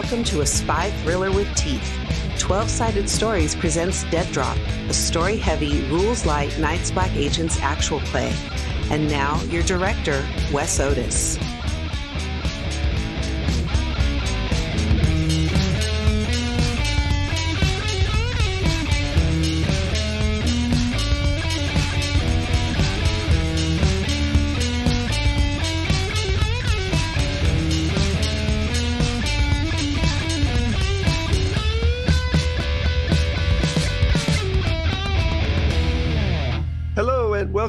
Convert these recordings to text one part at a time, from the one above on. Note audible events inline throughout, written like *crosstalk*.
Welcome to a spy thriller with teeth. 12 Sided Stories presents Dead Drop, a story heavy, rules light Night's Black Agents actual play. And now, your director, Wes Otis.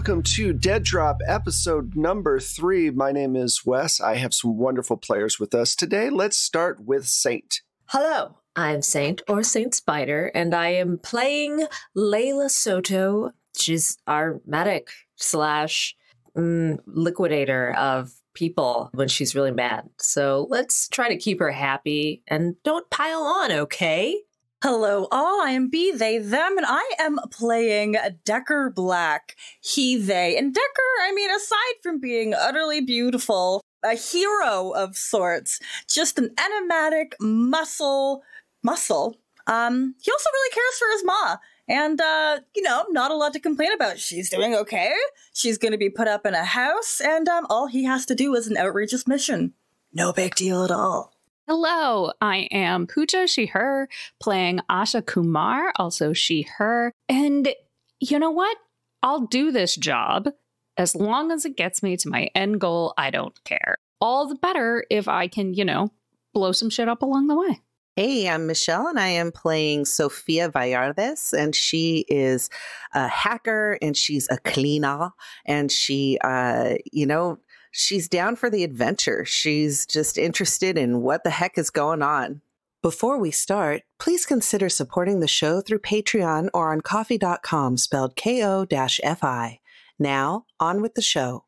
Welcome to Dead Drop episode number three. My name is Wes. I have some wonderful players with us today. Let's start with Saint. Hello, I'm Saint or Saint Spider, and I am playing Layla Soto. She's our medic slash mm, liquidator of people when she's really mad. So let's try to keep her happy and don't pile on, okay? Hello, all. I am Bee, they, them, and I am playing Decker Black, he, they. And Decker, I mean, aside from being utterly beautiful, a hero of sorts, just an enigmatic muscle, muscle. Um, he also really cares for his ma. And, uh, you know, not a lot to complain about. She's doing okay. She's going to be put up in a house, and um, all he has to do is an outrageous mission. No big deal at all. Hello, I am Pooja, she, her, playing Asha Kumar, also she, her. And you know what? I'll do this job as long as it gets me to my end goal. I don't care. All the better if I can, you know, blow some shit up along the way. Hey, I'm Michelle, and I am playing Sofia Vallardes, and she is a hacker and she's a cleaner, and she, uh, you know, she's down for the adventure. She's just interested in what the heck is going on. Before we start, please consider supporting the show through Patreon or on ko-fi.com spelled ko-fi. Now, on with the show.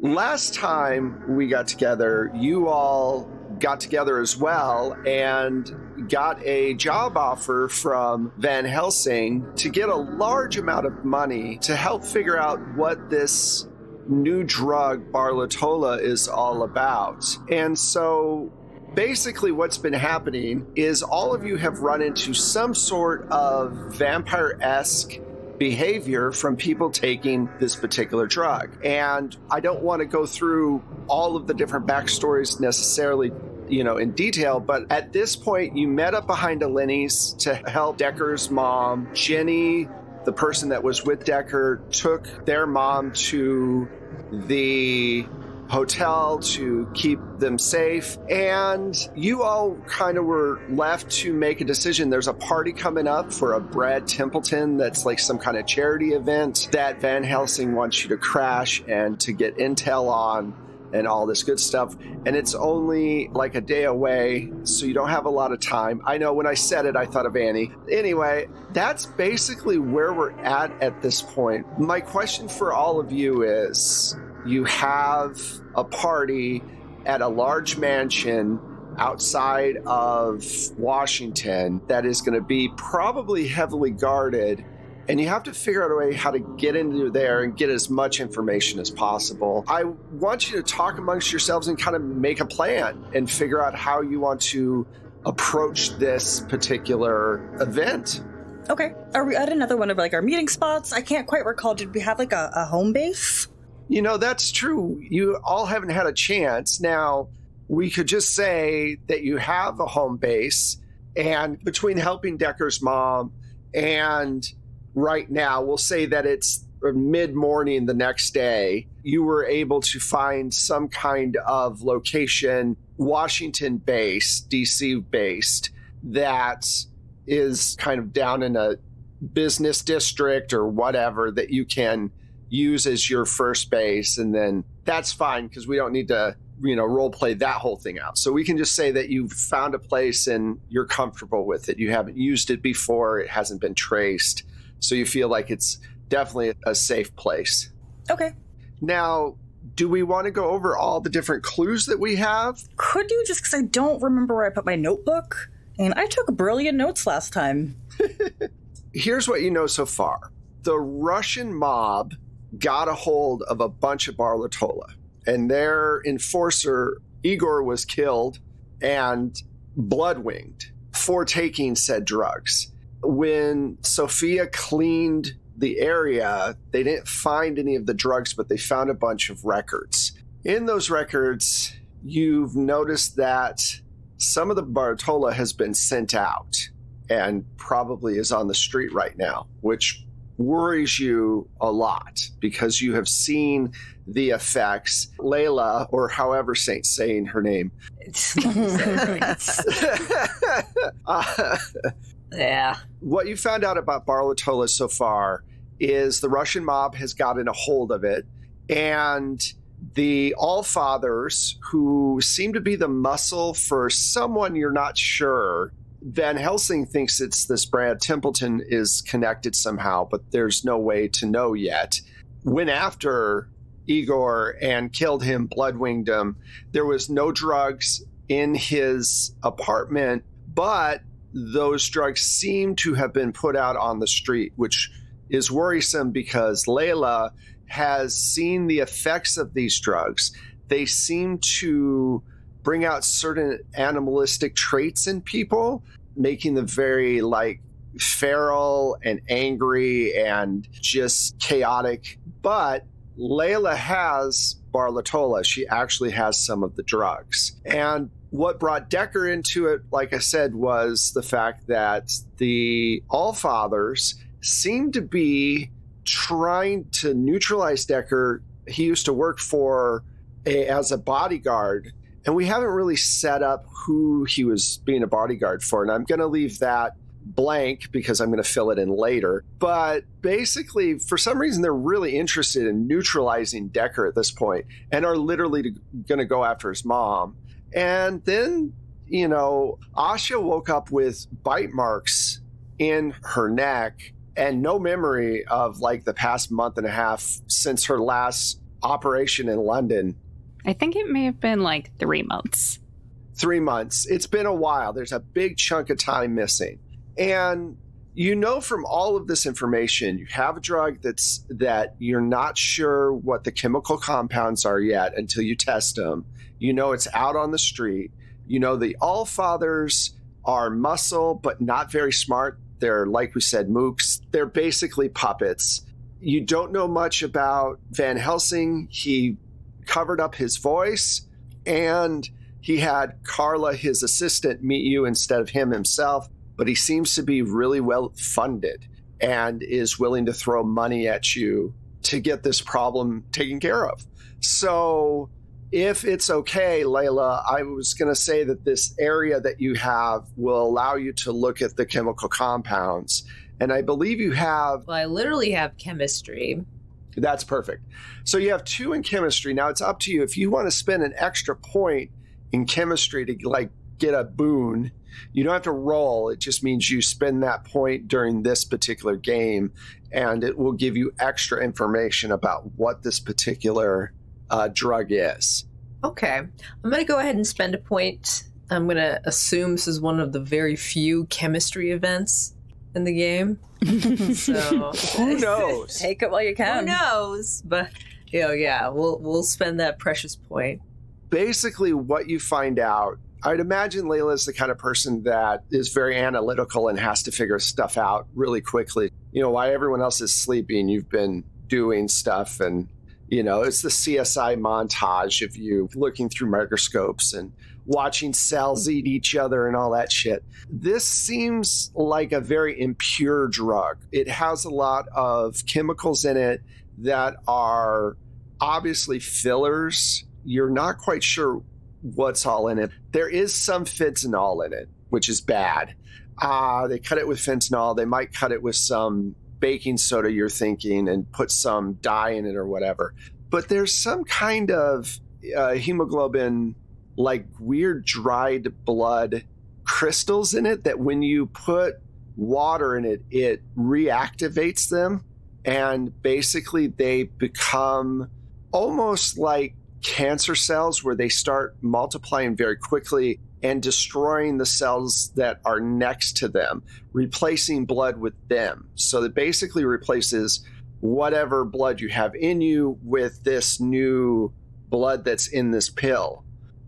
Last time we got together, you all got together as well and got a job offer from Van Helsing to get a large amount of money to help figure out what this new drug Barlatola is all about. And so basically what's been happening is all of you have run into some sort of vampire-esque behavior from people taking this particular drug. And I don't want to go through all of the different backstories necessarily you know, in detail, but at this point, you met up behind a to help Decker's mom. Jenny, the person that was with Decker, took their mom to the hotel to keep them safe. And you all kind of were left to make a decision. There's a party coming up for a Brad Templeton that's like some kind of charity event that Van Helsing wants you to crash and to get intel on and all this good stuff. And it's only like a day away, so you don't have a lot of time. I know when I said it, I thought of Annie. Anyway, that's basically where we're at at this point. My question for all of you is you have a party at a large mansion outside of Washington that is going to be probably heavily guarded and you have to figure out a way how to get into there and get as much information as possible. I want you to talk amongst yourselves and kind of make a plan and figure out how you want to approach this particular event. Okay. Are we at another one of like our meeting spots? I can't quite recall. Did we have like a, a home base? You know, that's true. You all haven't had a chance. Now, we could just say that you have a home base, and between helping Decker's mom and right now, we'll say that it's mid morning the next day, you were able to find some kind of location, Washington based, DC based, that is kind of down in a business district or whatever that you can use as your first base. And then that's fine because we don't need to you know, role play that whole thing out. So we can just say that you've found a place and you're comfortable with it. You haven't used it before, it hasn't been traced. So you feel like it's definitely a safe place. Okay. Now, do we want to go over all the different clues that we have? Could you just because I don't remember where I put my notebook? And I took brilliant notes last time. *laughs* Here's what you know so far the Russian mob got a hold of a bunch of Barlatola, and their enforcer, Igor, was killed and bloodwinged for taking said drugs. When Sophia cleaned the area, they didn't find any of the drugs, but they found a bunch of records. In those records, you've noticed that some of the Bartola has been sent out and probably is on the street right now, which worries you a lot because you have seen the effects. Layla, or however Saint's saying her name. *laughs* *laughs* uh, yeah. What you found out about Barlatola so far is the Russian mob has gotten a hold of it, and the All Fathers, who seem to be the muscle for someone you're not sure. Van Helsing thinks it's this Brad Templeton is connected somehow, but there's no way to know yet. Went after Igor and killed him, bloodwinged him. There was no drugs in his apartment, but those drugs seem to have been put out on the street, which is worrisome because Layla has seen the effects of these drugs. They seem to bring out certain animalistic traits in people, making them very like feral and angry and just chaotic. But Layla has Barlatola. She actually has some of the drugs. And what brought Decker into it, like I said, was the fact that the All Fathers seem to be trying to neutralize Decker. He used to work for a, as a bodyguard, and we haven't really set up who he was being a bodyguard for. And I'm going to leave that blank because I'm going to fill it in later. But basically, for some reason, they're really interested in neutralizing Decker at this point and are literally going to go after his mom. And then, you know, Asha woke up with bite marks in her neck and no memory of like the past month and a half since her last operation in London. I think it may have been like three months. Three months. It's been a while. There's a big chunk of time missing. And you know from all of this information, you have a drug that's that you're not sure what the chemical compounds are yet until you test them. You know it's out on the street. You know the All Fathers are muscle but not very smart. They're like we said mooks. They're basically puppets. You don't know much about Van Helsing. He covered up his voice and he had Carla, his assistant, meet you instead of him himself but he seems to be really well funded and is willing to throw money at you to get this problem taken care of. So, if it's okay, Layla, I was going to say that this area that you have will allow you to look at the chemical compounds. And I believe you have. Well, I literally have chemistry. That's perfect. So you have two in chemistry. Now it's up to you. If you want to spend an extra point in chemistry to like get a boon, you don't have to roll. It just means you spend that point during this particular game, and it will give you extra information about what this particular uh, drug is. Okay. I'm going to go ahead and spend a point. I'm going to assume this is one of the very few chemistry events in the game. *laughs* so who *laughs* knows? Take it while you can. Who knows? But you know, yeah, we'll we'll spend that precious point. Basically, what you find out I'd imagine Layla is the kind of person that is very analytical and has to figure stuff out really quickly. You know, while everyone else is sleeping, you've been doing stuff and you know, it's the CSI montage of you looking through microscopes and watching cells eat each other and all that shit. This seems like a very impure drug. It has a lot of chemicals in it that are obviously fillers. You're not quite sure what's all in it. There is some fentanyl in it, which is bad. Uh, they cut it with fentanyl. They might cut it with some baking soda, you're thinking, and put some dye in it or whatever. But there's some kind of uh, hemoglobin, like weird dried blood crystals in it that when you put water in it, it reactivates them. And basically, they become almost like cancer cells where they start multiplying very quickly and destroying the cells that are next to them, replacing blood with them. So it basically replaces whatever blood you have in you with this new blood that's in this pill.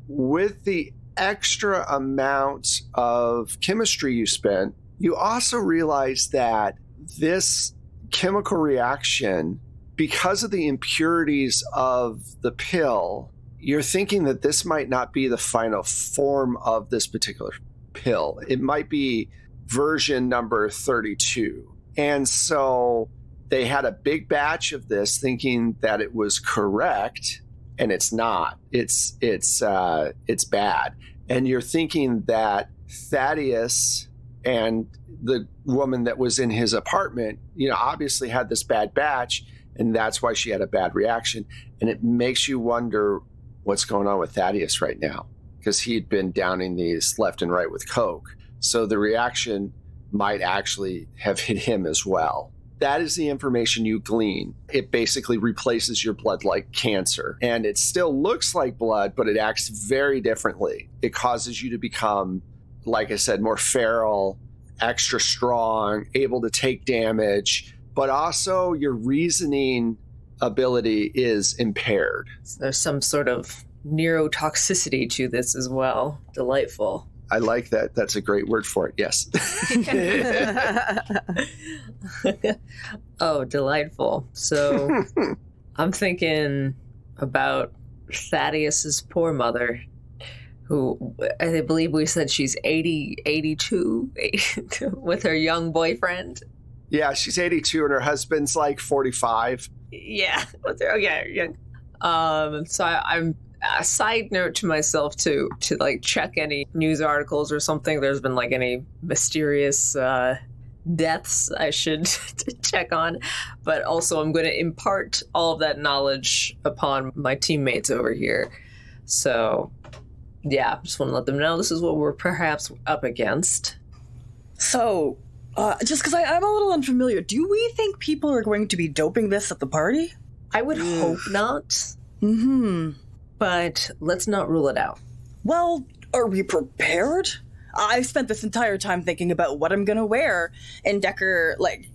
With the extra amount of chemistry you spent, you also realize that this chemical reaction, because of the impurities of the pill, you're thinking that this might not be the final form of this particular pill. It might be version number 32. And so they had a big batch of this thinking that it was correct and it's not. It's it's uh, it's bad. And you're thinking that Thaddeus and the woman that was in his apartment, you know, obviously had this bad batch and that's why she had a bad reaction. And it makes you wonder what's going on with Thaddeus right now because he'd been downing these left and right with Coke. So the reaction might actually have hit him as well. That is the information you glean. It basically replaces your blood like cancer. And it still looks like blood, but it acts very differently. It causes you to become, like I said, more feral, extra strong, able to take damage, but also your reasoning ability is impaired. So there's some sort of neurotoxicity to this as well. Delightful. I like that. That's a great word for it. Yes. *laughs* oh, delightful. So *laughs* I'm thinking about Thaddeus's poor mother, who I believe we said she's 80, 82 *laughs* with her young boyfriend. Yeah, she's 82 and her husband's like 45. Yeah, *laughs* with her, yeah, young. Um, so I, I'm a side note to myself to to like check any news articles or something. There's been like any mysterious uh, deaths I should *laughs* check on, but also I'm going to impart all of that knowledge upon my teammates over here. So, yeah, just want to let them know this is what we're perhaps up against. So, uh, just because I'm a little unfamiliar, do we think people are going to be doping this at the party? I would hope not. Hmm. But let's not rule it out. Well, are we prepared? I've spent this entire time thinking about what I'm gonna wear. And Decker, like,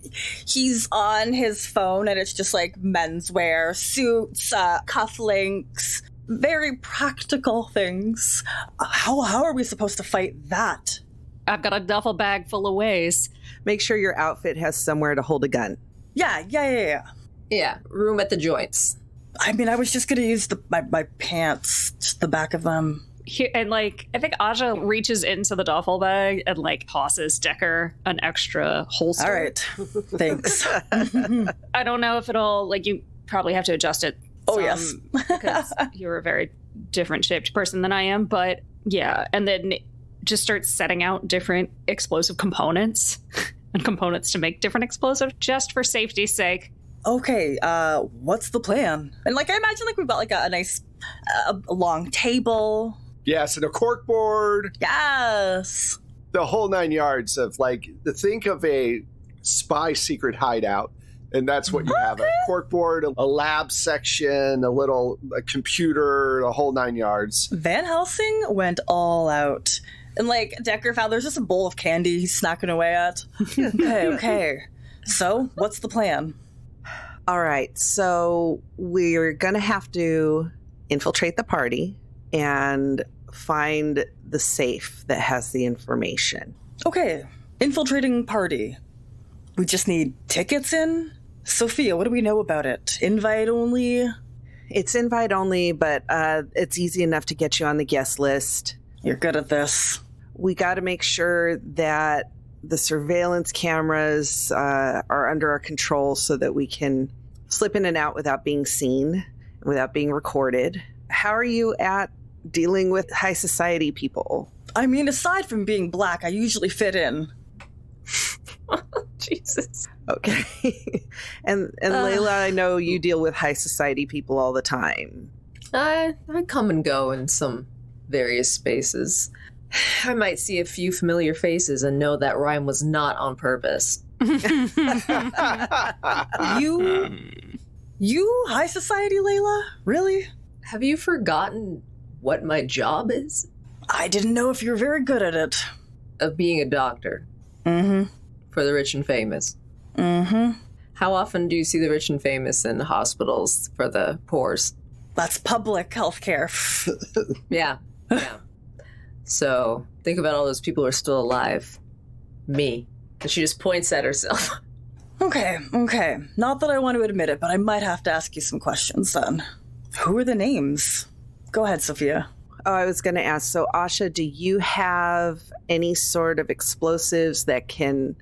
he's on his phone and it's just like menswear, suits, uh, cufflinks, very practical things. How, how are we supposed to fight that? I've got a duffel bag full of ways. Make sure your outfit has somewhere to hold a gun. Yeah, yeah, yeah, yeah. Yeah, room at the joints. I mean, I was just gonna use the my, my pants, just the back of them. Here, and like, I think Asha reaches into the duffel bag and like tosses Decker an extra holster. All right, thanks. *laughs* I don't know if it'll like you probably have to adjust it. Oh, yes. because *laughs* you're a very different shaped person than I am. But yeah, and then just start setting out different explosive components *laughs* and components to make different explosives just for safety's sake. okay, uh, what's the plan? And like, I imagine like we've got like a, a nice, uh, a long table. yes, and a cork board, Yes. the whole nine yards of like, think of a spy secret hideout. And that's what you have a cork board, a lab section, a little a computer, a whole nine yards. Van Helsing went all out. And like Decker found there's just a bowl of candy he's snacking away at. *laughs* okay, *laughs* okay. So, what's the plan? All right. So we're going to have to infiltrate the party and find the safe that has the information. Okay, infiltrating party. We just need tickets in? Sophia, what do we know about it? Invite only? It's invite only, but uh, it's easy enough to get you on the guest list. You're good at this. We got to make sure that the surveillance cameras uh, are under our control so that we can slip in and out without being seen, without being recorded. How are you at dealing with high society people? I mean, aside from being black, I usually fit in. *laughs* Jesus. Okay. *laughs* and and Uh. Layla, I know you deal with high society people all the time. I I come and go in some various spaces. *sighs* I might see a few familiar faces and know that rhyme was not on purpose. *laughs* You, you, high society, Layla? Really? Have you forgotten what my job is? I didn't know if you were very good at it. Of being a doctor Mm for the rich and famous. hmm. Mm hmm. How often do you see the rich and famous in hospitals for the poors? That's public healthcare. *laughs* Yeah. Yeah. So think about all those people who are still alive. Me. And she just points at herself. *laughs* Okay, okay. Not that I want to admit it, but I might have to ask you some questions then. Who are the names? Go ahead, Sophia. Oh, I was going to ask. So, Asha, do you have any sort of explosives that can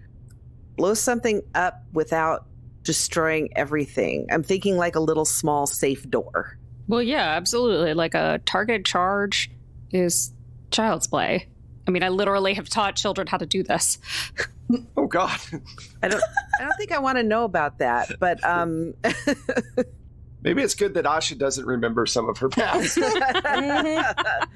blow something up without destroying everything? I'm thinking like a little small safe door. well, yeah, absolutely. Like a target charge is child's play. I mean, I literally have taught children how to do this. oh God. I don't. I don't think I want to know about that. But um, *laughs* Maybe it's good that Asha doesn't remember some of her past. *laughs*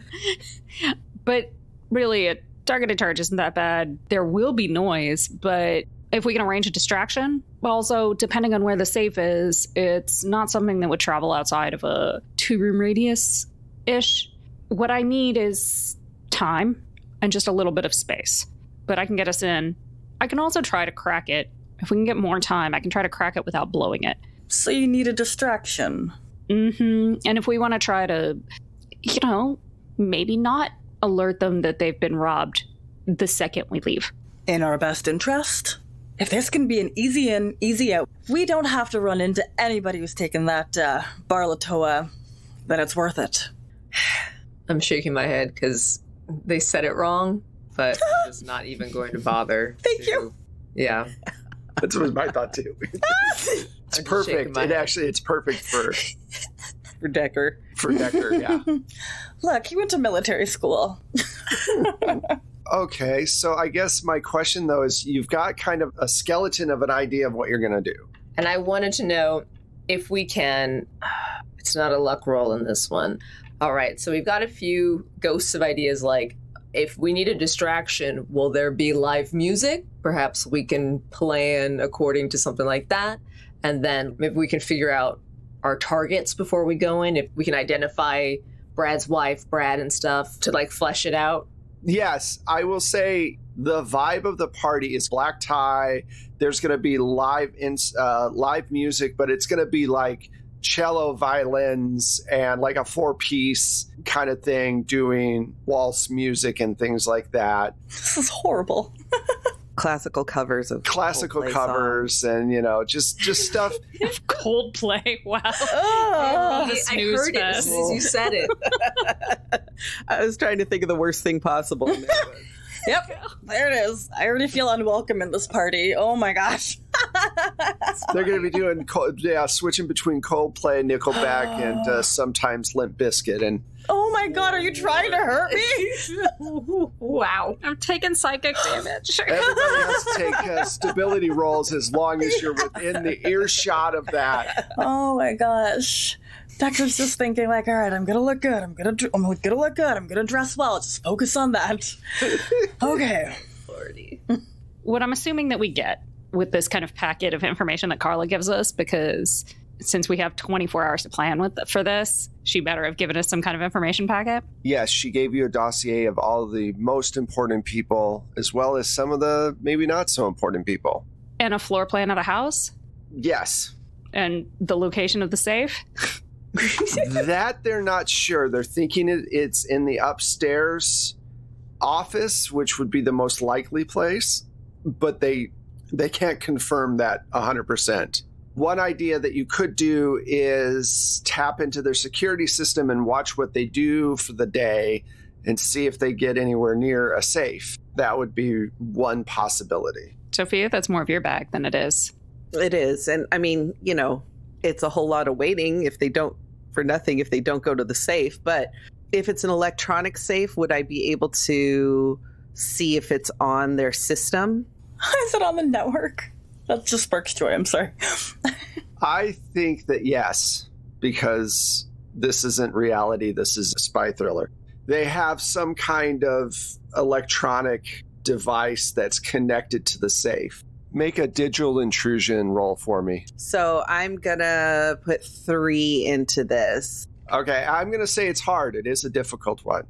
*laughs* But really, a targeted charge isn't that bad. There will be noise, but if we can arrange a distraction, also, depending on where the safe is, it's not something that would travel outside of a two room radius ish. What I need is time and just a little bit of space, but I can get us in. I can also try to crack it. If we can get more time, I can try to crack it without blowing it. So you need a distraction. Mm-hmm. And if we want to try to, you know, maybe not alert them that they've been robbed the second we leave. In our best interest. If this can be an easy in, easy out, we don't have to run into anybody who's taken that uh, Barlatoa, then it's worth it. *sighs* I'm shaking my head because they said it wrong, but *laughs* I'm just not even going to bother. *laughs* Thank to- you. Yeah. That's what my thought too. *laughs* it's I'm perfect. It actually it's perfect for for Decker. for Decker. Yeah. Look, he went to military school. Okay, so I guess my question though is you've got kind of a skeleton of an idea of what you're going to do. And I wanted to know if we can. *sighs* It's not a luck roll in this one. All right, so we've got a few ghosts of ideas like if we need a distraction, will there be live music? Perhaps we can plan according to something like that. And then maybe we can figure out our targets before we go in. If we can identify Brad's wife, Brad, and stuff to like flesh it out. Yes, I will say the vibe of the party is black tie. There's going to be live in uh, live music, but it's going to be like cello, violins, and like a four piece kind of thing, doing waltz music and things like that. This is horrible. *laughs* Classical covers of Classical Coldplay covers, and you know, just just stuff. *laughs* Coldplay, wow. Oh, this I news heard it as soon as you said it. *laughs* I was trying to think of the worst thing possible. Yep, there it is. I already feel unwelcome in this party. Oh my gosh. *laughs* They're going to be doing Cold- yeah, switching between Coldplay, Nickelback, *gasps* and uh, sometimes Limp Bizkit. and Oh my god, are you trying to hurt me? *laughs* wow. I'm taking psychic damage. *laughs* Everybody has to take uh, stability rolls as long as you're within the earshot of that. oh my gosh. Decker's just thinking like, all right, I'm gonna look good. I'm gonna, dr- I'm gonna look good. I'm gonna dress well. Just focus on that. *laughs* Okay. Lordy. *laughs* what I'm assuming that we get with this kind of packet of information that Carla gives us, because since we have 24 hours to plan with for this, she better have given us some kind of information packet. Yes, she gave you a dossier of all the most important people, as well as some of the maybe not so important people. And a floor plan of the house Yes, and the location of the safe. *laughs* *laughs* that they're not sure. They're thinking it, it's in the upstairs office, which would be the most likely place, but they they can't confirm that 100%. One idea that you could do is tap into their security system and watch what they do for the day and see if they get anywhere near a safe. That would be one possibility. Sophia, that's more of your bag than it is. It is. And I mean, you know, it's a whole lot of waiting if they don't, for nothing, if they don't go to the safe. But if it's an electronic safe, would I be able to see if it's on their system? *laughs* Is it on the network? That just sparks joy. I'm sorry. *laughs* I think that yes, because this isn't reality, this is a spy thriller. They have some kind of electronic device that's connected to the safe. Make a digital intrusion roll for me. So I'm gonna put three into this. Okay, I'm to say it's hard. It is a difficult one.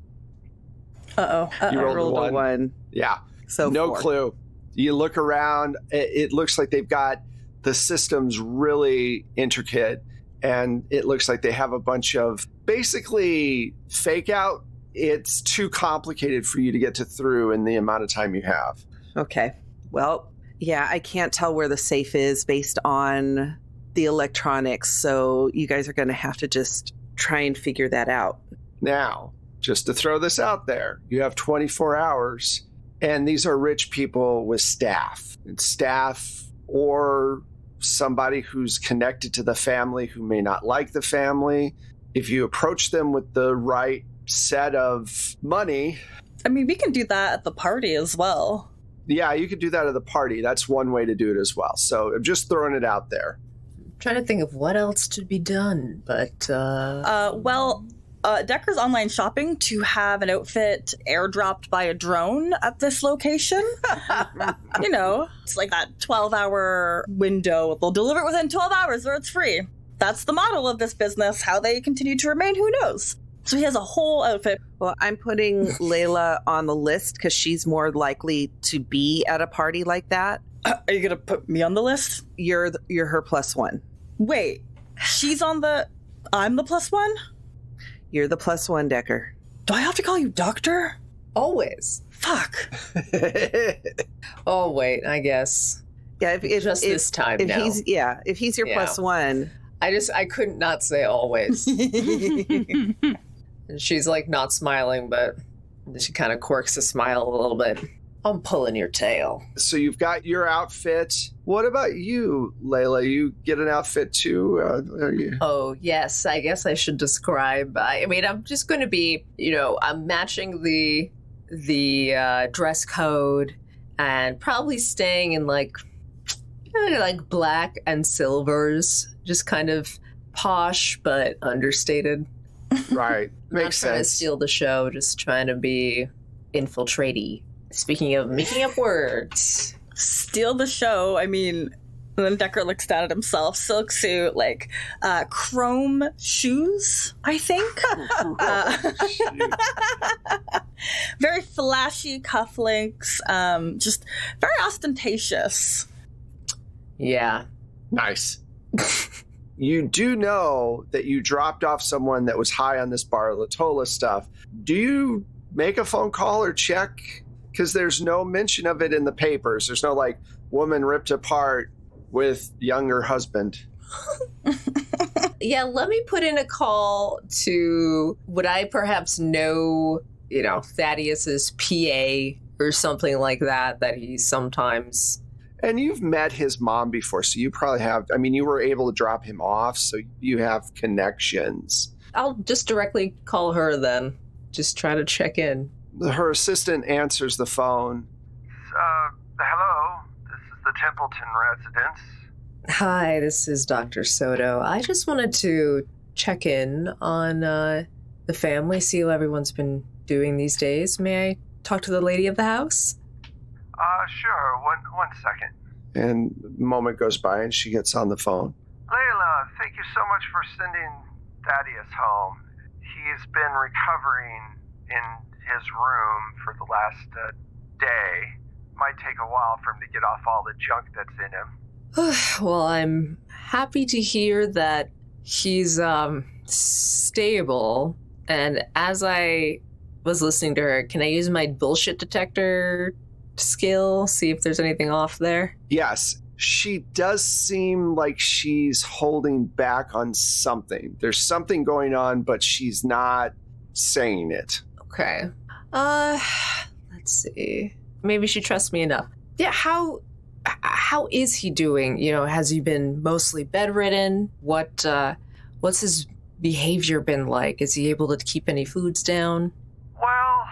Uh oh. You rolled a rolled a one. one. Yeah. So no four. clue. You look around, it, it looks like they've got the systems really intricate, and it looks like they have a bunch of basically fake out. It's too complicated for you to get to through in the amount of time you have. Okay. Well, yeah, I can't tell where the safe is based on the electronics. So you guys are going to have to just try and figure that out. Now, just to throw this out there, you have 24 hours, and these are rich people with staff. And staff or somebody who's connected to the family who may not like the family. If you approach them with the right set of money, I mean, we can do that at the party as well. Yeah, you could do that at the party. That's one way to do it as well. So I'm just throwing it out there. trying to think of what else to be done, but uh, Uh, well, uh, Decker's online shopping to have an outfit airdropped by a drone at this location. *laughs* you know, it's like that 12 hour window. They'll deliver it within 12 hours or it's free. That's the model of this business. How they continue to remain, who knows? So he has a whole outfit. Well, I'm putting *laughs* Layla on the list because she's more likely to be at a party like that. Uh, are you going to put me on the list? You're th- you're her plus one. Wait, she's on the. I'm the plus one? You're the plus one, Decker. Do I have to call you doctor? always. Fuck. *laughs* Oh wait, I guess Yeah, if, if just if, this time if now. he's yeah, if he's your Yeah. plus one, I just I couldn't not say always. *laughs* and she's like not smiling, but she kind of quirks a smile a little bit. I'm pulling your tail. so you've got your outfit. What about you, Layla? You get an outfit too? Uh, are you? Oh yes, I guess I should describe. I, mean, I'm just going to be, you know, I'm matching the the uh, dress code and probably staying in like like black and silvers, just kind of posh but understated. Right. *laughs* Not Makes trying to sense. steal the show, just trying to be infiltratey. Speaking of making up words, steal the show. I mean, and then Decker looks down at himself. Silk suit, like uh, chrome shoes, I think. uh, *laughs* *laughs* very flashy cufflinks, um, just very ostentatious. yeah, Nice. You do know that you dropped off someone that was high on this bar Latola stuff. Do you make a phone call or check? Because there's no mention of it in the papers. There's no like woman ripped apart with younger husband. *laughs* yeah. Let me put in a call to would I perhaps know, you know, Thaddeus's PA or something like that that he sometimes. And you've met his mom before, so you probably have. I mean, you were able to drop him off, so you have connections. I'll just directly call her then. Just try to check in. Her assistant answers the phone. Uh, hello. This is the Templeton residence. Hi, this is Dr. Soto. I just wanted to check in on uh, the family, see how everyone's been doing these days. May I talk to the lady of the house? Sure. One, one second. And a moment goes by, and she gets on the phone. Layla, thank you so much for sending Thaddeus home. He's been recovering in his room for the last uh, day. Might take a while for him to get off all the junk that's in him. *sighs* well, I'm happy to hear that he's um, stable. And as I was listening to her, can I use my bullshit detector skill, see if there's anything off there? Yes, she does seem like she's holding back on something. There's something going on, but she's not saying it. Okay. Uh, let's see. Maybe she trusts me enough. Yeah. How how is he doing? You know, has he been mostly bedridden? What uh, what's his behavior been like? Is he able to keep any foods down? Well,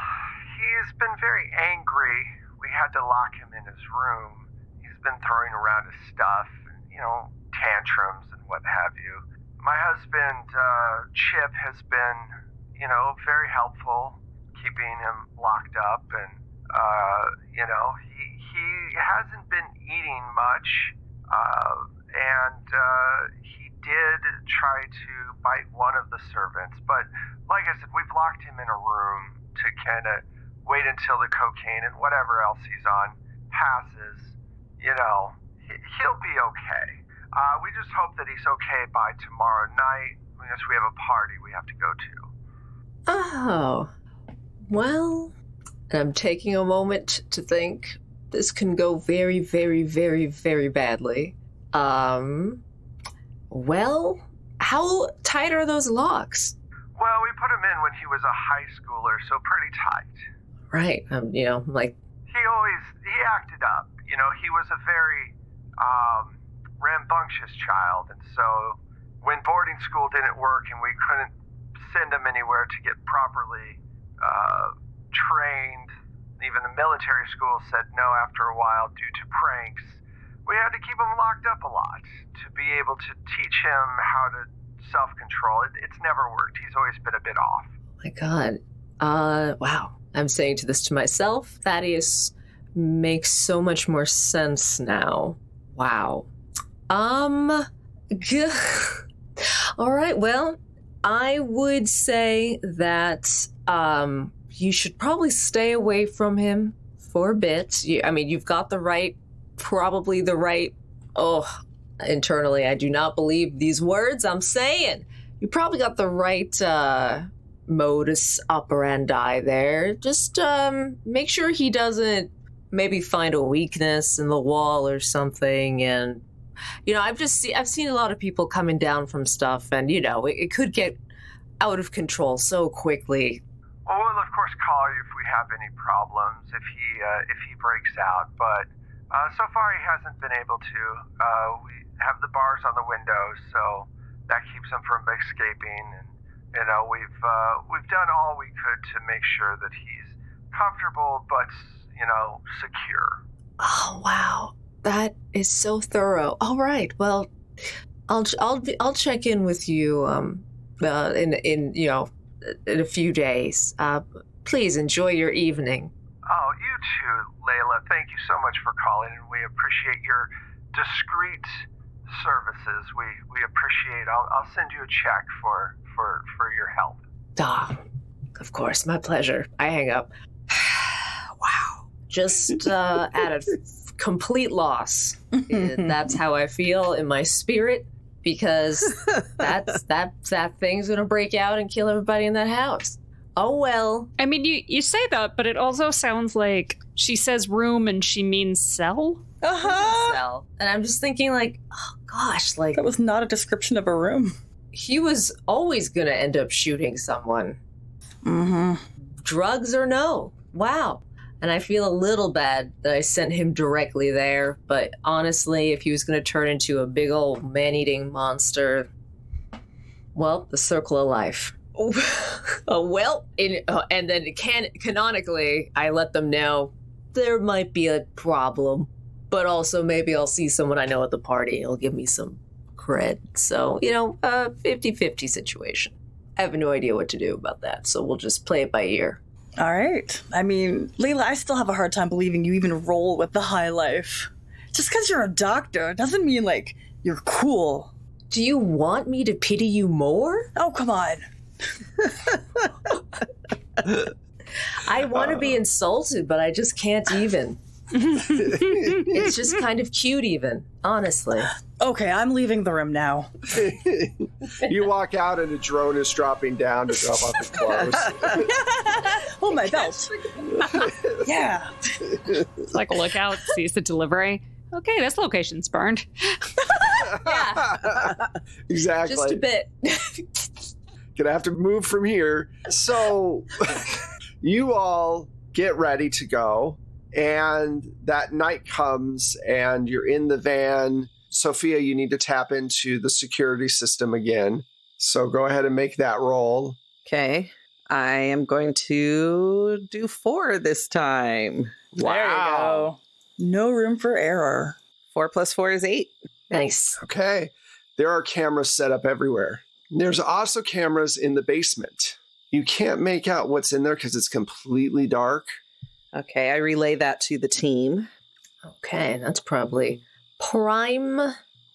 he's been very angry. We had to lock him in his room. He's been throwing around his stuff, you know, tantrums and what have you. my husband, uh, Chip, has been, you know, very helpful keeping him locked up. And, uh, you know, he, he hasn't been eating much. Uh, and uh, he did try to bite one of the servants. But, like I said, we've locked him in a room to kind of wait until the cocaine and whatever else he's on passes. You know, he- he'll be okay. Uh, we just hope that he's okay by tomorrow night because we have a party we have to go to. Oh, well, I'm taking a moment to think this can go very, very, very, very badly. Um, well, how tight are those locks? Well, we put him in when he was a high schooler, so pretty tight. Right, um, you know, like, He always he acted up. You know, he was a very um, rambunctious child, and so when boarding school didn't work and we couldn't send him anywhere to get properly uh, trained, even the military school said no after a while due to pranks. We had to keep him locked up a lot to be able to teach him how to self control. It, it's never worked. He's always been a bit off. my God. Uh, wow. I'm saying to this to myself, Thaddeus makes so much more sense now. Wow. Um, g- *laughs* all right. Well, I would say that um, you should probably stay away from him for a bit. You, I mean, you've got the right, probably the right. Oh, internally, I do not believe these words I'm saying. You probably got the right uh, modus operandi there. Just um, make sure he doesn't maybe find a weakness in the wall or something and you know i've just see, i've seen a lot of people coming down from stuff and you know it, it could get out of control so quickly Well, we'll of course call you if we have any problems if he uh, if he breaks out. But uh, so far he hasn't been able to. Uh, we have the bars on the windows, so that keeps him from escaping. And you know we've uh, we've done all we could to make sure that he's comfortable, but you know secure. oh wow that is so thorough all right well i'll i'll be, i'll check in with you um uh, in in you know in a few days uh please enjoy your evening Oh, you too, Layla. Thank you so much for calling, and we appreciate your discreet services. We we appreciate. I'll I'll send you a check for for for your help. Ah, of course, my pleasure. I hang up. *sighs* wow. Just uh, *laughs* at a f- complete loss. That's how I feel in my spirit because *laughs* that's that that thing's gonna break out and kill everybody in that house. Oh well. I mean, you, you say that, but it also sounds like she says room and she means cell. Uh-huh. And I'm just thinking like, oh gosh, like That was not a description of a room. He was always gonna end up shooting someone. Mm-hmm. drugs or no. Wow. And I feel a little bad that I sent him directly there, but honestly, if he was going to turn into a big old man eating monster, well, the circle of life. *laughs* oh, well, in, uh, and then can, canonically, I let them know there might be a problem, but also maybe I'll see someone I know at the party. It'll give me some So, you know, a 50 50 situation. I have no idea what to do about that, so we'll just play it by ear. All right. I mean, Layla, I still have a hard time believing you even roll with the high life. Just because you're a doctor doesn't mean, like, you're cool. Do you want me to pity you more? Oh, come on. *laughs* I want to be uh. insulted, but I just can't even. It's just kind of cute, even, honestly. Okay, I'm leaving the room now. *laughs* you walk out and a drone is dropping down to drop off his clothes. *laughs* oh, my belt. *laughs* yeah. Like, look out, sees the delivery. Okay, this location's burned. Yeah, exactly. just a bit. Gonna have to move from here. So you all get ready to go, and that night comes, and you're in the van. Sophia, you need to tap into the security system again. So go ahead and make that roll. Okay. I am going to do four this time. There you go. No room for error. Four plus four is eight. Nice. Okay. there are cameras set up everywhere. There's also cameras in the basement. You can't make out what's in there because it's completely dark. Okay, I relay that to the team. Okay, that's probably prime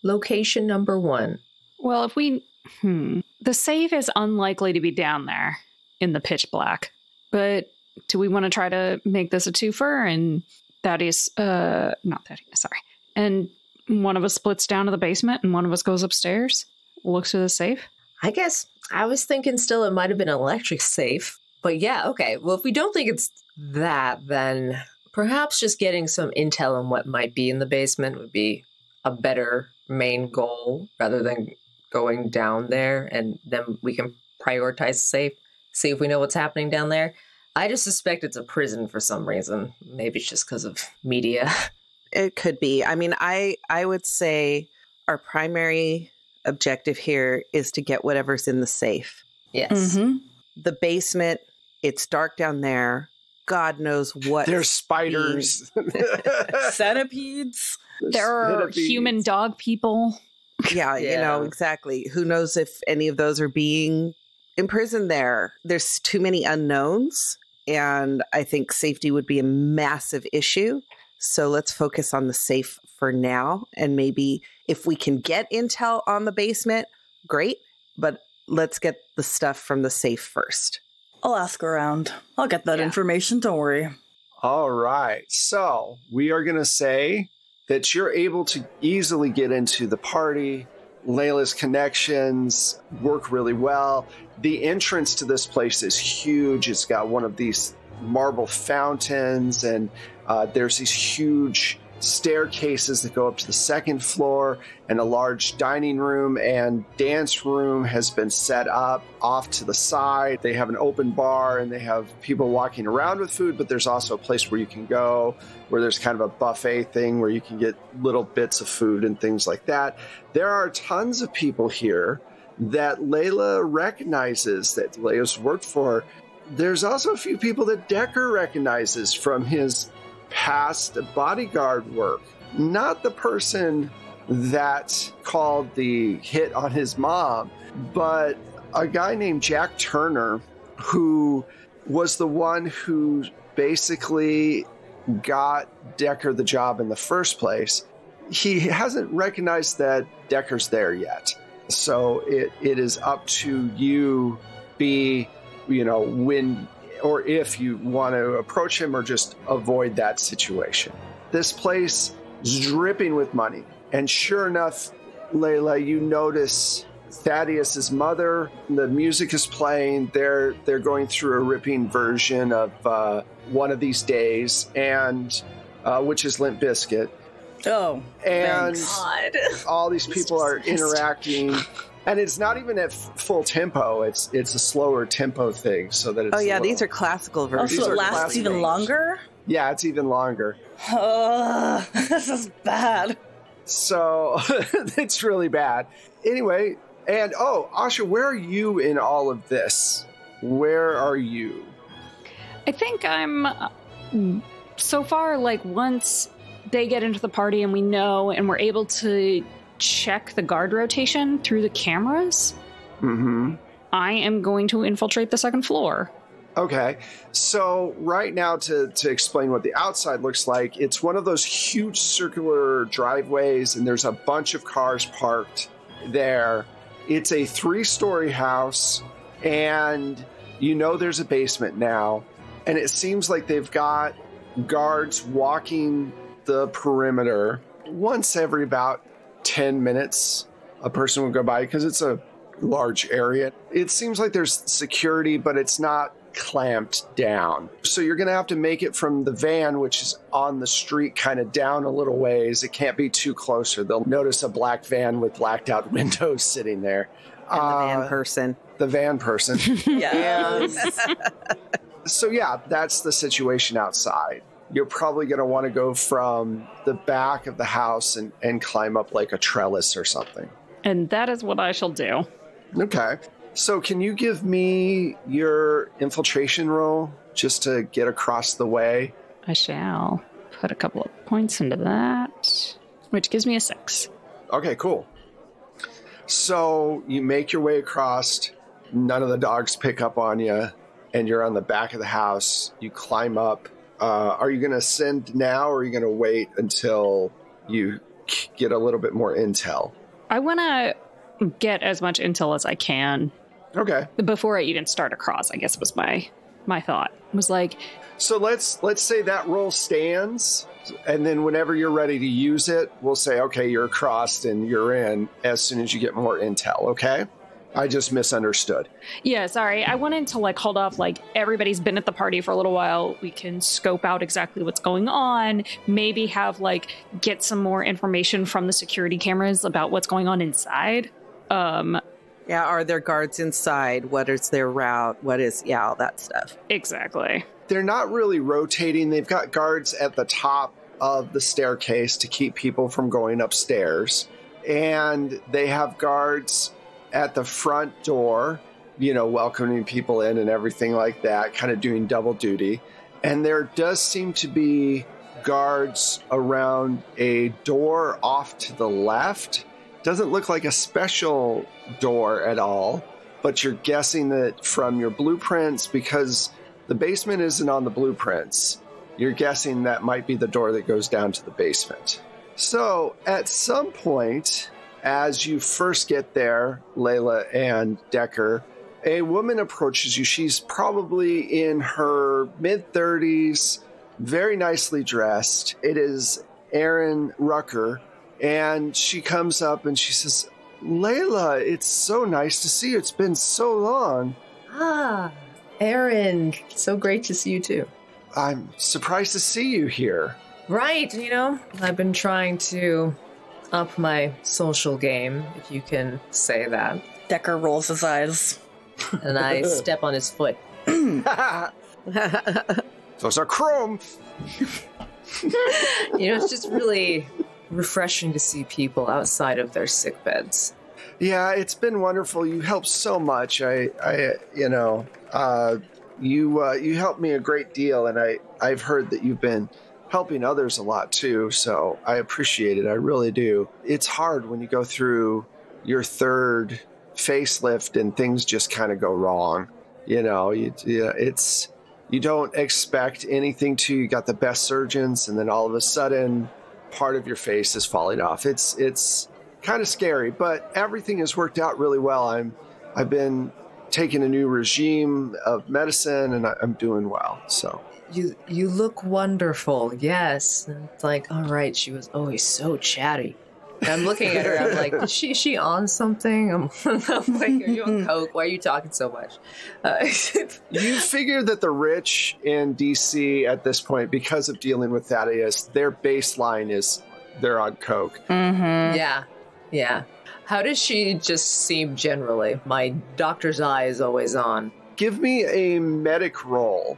location number one. Well, if we. Hmm. The safe is unlikely to be down there in the pitch black. But do we want to try to make this a twofer and that is, uh, not that, sorry. And one of us splits down to the basement and one of us goes upstairs, looks for the safe? I guess I was thinking still it might have been an electric safe. But yeah, okay. Well, if we don't think it's that, then perhaps just getting some intel on what might be in the basement would be a better main goal rather than going down there and then we can prioritize the safe, see if we know what's happening down there. I just suspect it's a prison for some reason. Maybe it's just because of media. *laughs* It could be. I mean, I I would say our primary objective here is to get whatever's in the safe. Yes. Mhm. The basement, it's dark down there. God knows what. There's spiders. *laughs* Centipedes. There are Centipedes. human dog people. yeah, you know exactly. Who knows if any of those are being imprisoned there? There's too many unknowns, and I think safety would be a massive issue. So let's focus on the safe for now, and maybe if we can get intel on the basement, great. But let's get the stuff from the safe first. I'll ask around. I'll get that Yeah. information. Don't worry. All right. So we are going to say that you're able to easily get into the party. Layla's connections work really well. The entrance to this place is huge. It's got one of these marble fountains, and uh, there's these huge staircases that go up to the second floor, and a large dining room and dance room has been set up off to the side. They have an open bar and they have people walking around with food, but there's also a place where you can go where there's kind of a buffet thing where you can get little bits of food and things like that. There are tons of people here that Layla recognizes that Layla's worked for. There's also a few people that Decker recognizes from his past bodyguard work. Not the person that called the hit on his mom, but a guy named Jack Turner who was the one who basically got Decker the job in the first place. He hasn't recognized that Decker's there yet. So it, it is up to you, be, you know, when or if you want to approach him or just avoid that situation. This place is dripping with money. And sure enough, Layla, you notice Thaddeus's mother. The music is playing. They're they're going through a ripping version of uh, one of these days, and uh, which is Limp Bizkit. Oh, And Thanks. God. all these *laughs* people are interacting, and it's not even at f- full tempo. It's it's a slower tempo thing, so that it's. Oh yeah, a these are classical oh, versions. These so are it lasts classic even names. longer. yeah, it's even longer. Ugh, *laughs* this is bad. So *laughs* it's really bad. Anyway, and oh, Asha, where are you in all of this? Where are you? I think I'm uh, so far like once they get into the party and we know and we're able to check the guard rotation through the cameras, Mm-hmm. I am going to infiltrate the second floor. Okay. So right now to to explain what the outside looks like, it's one of those huge circular driveways and there's a bunch of cars parked there. It's a three-story house and you know there's a basement now and it seems like they've got guards walking the perimeter once every about 10 minutes a person would go by because it's a large area. It seems like there's security, but it's not clamped down. So you're going to have to make it from the van, which is on the street, kind of down a little ways. It can't be too close, or they'll notice a black van with blacked out *laughs* windows sitting there. and the van Uh, person. the van person. *laughs* Yes. *laughs* so yeah, that's the situation outside. You're probably going to want to go from the back of the house and, and climb up like a trellis or something. And that is what I shall do. Okay. So, can you give me your infiltration roll just to get across the way? I shall put a couple of points into that, which gives me a six. Okay, cool. So you make your way across. None of the dogs pick up on you, and you're on the back of the house. You climb up. Uh, are you going to send now, or are you going to wait until you get a little bit more intel? I want to get as much intel as I can Okay. before I even start across. I guess was my my thought was like, So let's let's say that roll stands, and then whenever you're ready to use it, we'll say, okay, you're across and you're in as soon as you get more intel. Okay. I just misunderstood. yeah, sorry, I wanted to like hold off. Like everybody's been at the party for a little while. We can scope out exactly what's going on. Maybe have like get some more information from the security cameras about what's going on inside. Um, Yeah, are there guards inside? What is their route? What is, yeah, all that stuff. exactly. They're not really rotating. They've got guards at the top of the staircase to keep people from going upstairs, and they have guards at the front door, you know, welcoming people in and everything like that, kind of doing double duty. And there does seem to be guards around a door off to the left. Doesn't look like a special door at all, but you're guessing that from your blueprints because the basement isn't on the blueprints. You're guessing that might be the door that goes down to the basement. So, at some point, as you first get there, Layla and Decker, a woman approaches you. She's probably in her mid 30s, very nicely dressed. It is Erin Rucker, and she comes up and she says, Layla, it's so nice to see you. It's been so long. Ah, Erin, so great to see you too. I'm surprised to see you here. Right, you know, I've been trying to up my social game, if you can say that. Decker rolls his eyes. And I *laughs* step on his foot. Those are chrome. *laughs* You know, it's just really refreshing to see people outside of their sick beds. Yeah, it's been wonderful. You helped so much. I, I, you know, uh, you, uh, you helped me a great deal, and I, I've heard that you've been helping others a lot too. So I appreciate it. I really do. It's hard when you go through your third facelift and things just kind of go wrong. You know, you, yeah, it's you don't expect anything to. You got the best surgeons, and then all of a sudden, part of your face is falling off. It's it's kind of scary, but everything has worked out really well. I'm I've been taking a new regime of medicine, and I, I'm doing well. So You you look wonderful, yes. And it's like, all right, she was always so chatty. And I'm looking at her, I'm like, is she is she on something? I'm, *laughs* I'm like, are you on *laughs* coke? Why are you talking so much? Uh, *laughs* you figure that the rich in DC at this point, because of dealing with Thaddeus, their baseline is they're on coke. Mm-hmm. yeah, yeah. How does she just seem generally? My doctor's eye is always on. Give me a medic roll.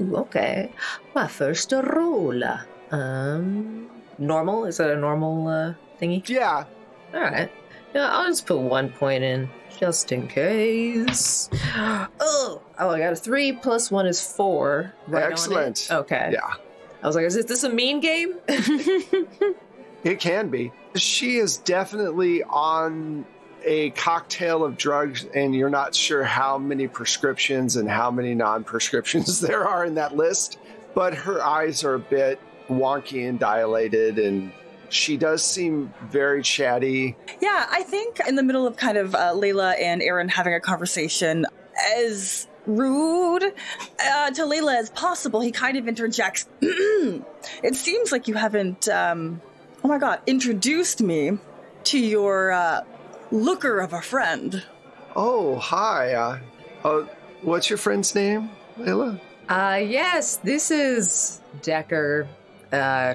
Ooh, okay. My first roll. Um, normal? Is that a normal uh, thingy? Yeah, All right. Yeah, I'll just put one point in just in case. *gasps* Oh, oh, I got a three plus one is four. Right on it? Excellent. Okay. yeah. I was like, is this a mean game? *laughs* It can be. She is definitely on a cocktail of drugs, and you're not sure how many prescriptions and how many non prescriptions *laughs* there are in that list. But her eyes are a bit wonky and dilated, and she does seem very chatty. Yeah, I think in the middle of kind of uh, Layla and Erin having a conversation, as rude uh, to Layla as possible, he kind of interjects. *clears throat* it seems like you haven't, um, oh my god, introduced me to your uh, looker of a friend. Oh, hi. Uh, uh, what's your friend's name, Layla? Uh, yes, this is Decker, uh,